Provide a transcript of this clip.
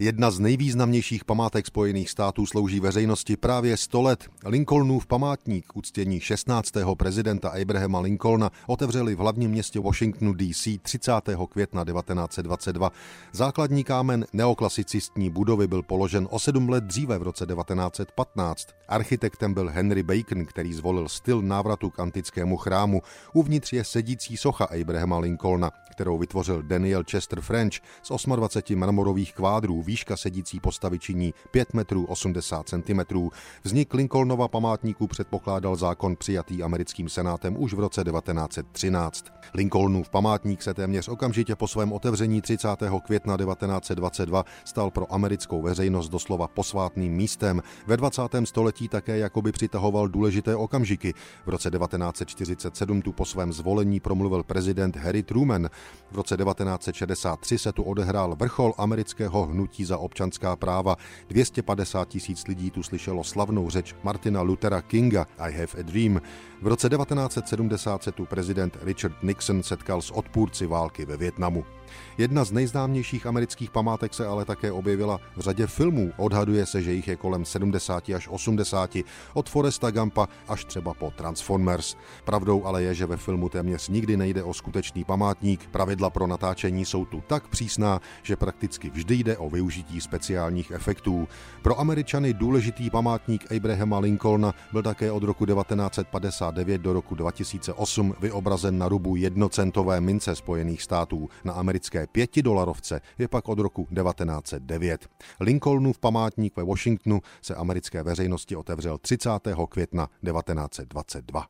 Jedna z nejvýznamnějších památek Spojených států slouží veřejnosti právě 100 let. Lincolnův památník uctění 16. prezidenta Abrahama Lincolna otevřeli v hlavním městě Washingtonu DC 30. května 1922. Základní kámen neoklasicistní budovy byl položen o sedm let dříve v roce 1915. Architektem byl Henry Bacon, který zvolil styl návratu k antickému chrámu. Uvnitř je sedící socha Abrahama Lincolna, kterou vytvořil Daniel Chester French z 28 mramorových kvádrů výška sedící postavy činí 5 metrů 80 cm. Vznik Lincolnova památníku předpokládal zákon přijatý americkým senátem už v roce 1913. Lincolnův památník se téměř okamžitě po svém otevření 30. května 1922 stal pro americkou veřejnost doslova posvátným místem. Ve 20. století také jakoby přitahoval důležité okamžiky. V roce 1947 tu po svém zvolení promluvil prezident Harry Truman. V roce 1963 se tu odehrál vrchol amerického hnutí za občanská práva. 250 tisíc lidí tu slyšelo slavnou řeč Martina Luthera Kinga I have a dream. V roce 1970 se tu prezident Richard Nixon setkal s odpůrci války ve Větnamu. Jedna z nejznámějších amerických památek se ale také objevila v řadě filmů. Odhaduje se, že jich je kolem 70 až 80, od Foresta Gampa až třeba po Transformers. Pravdou ale je, že ve filmu téměř nikdy nejde o skutečný památník. Pravidla pro natáčení jsou tu tak přísná, že prakticky vždy jde o využití speciálních efektů. Pro Američany důležitý památník Abrahama Lincolna byl také od roku 1959 do roku 2008 vyobrazen na rubu jednocentové mince Spojených států. Na americké Americké pětidolarovce je pak od roku 1909. Lincolnův památník ve Washingtonu se americké veřejnosti otevřel 30. května 1922.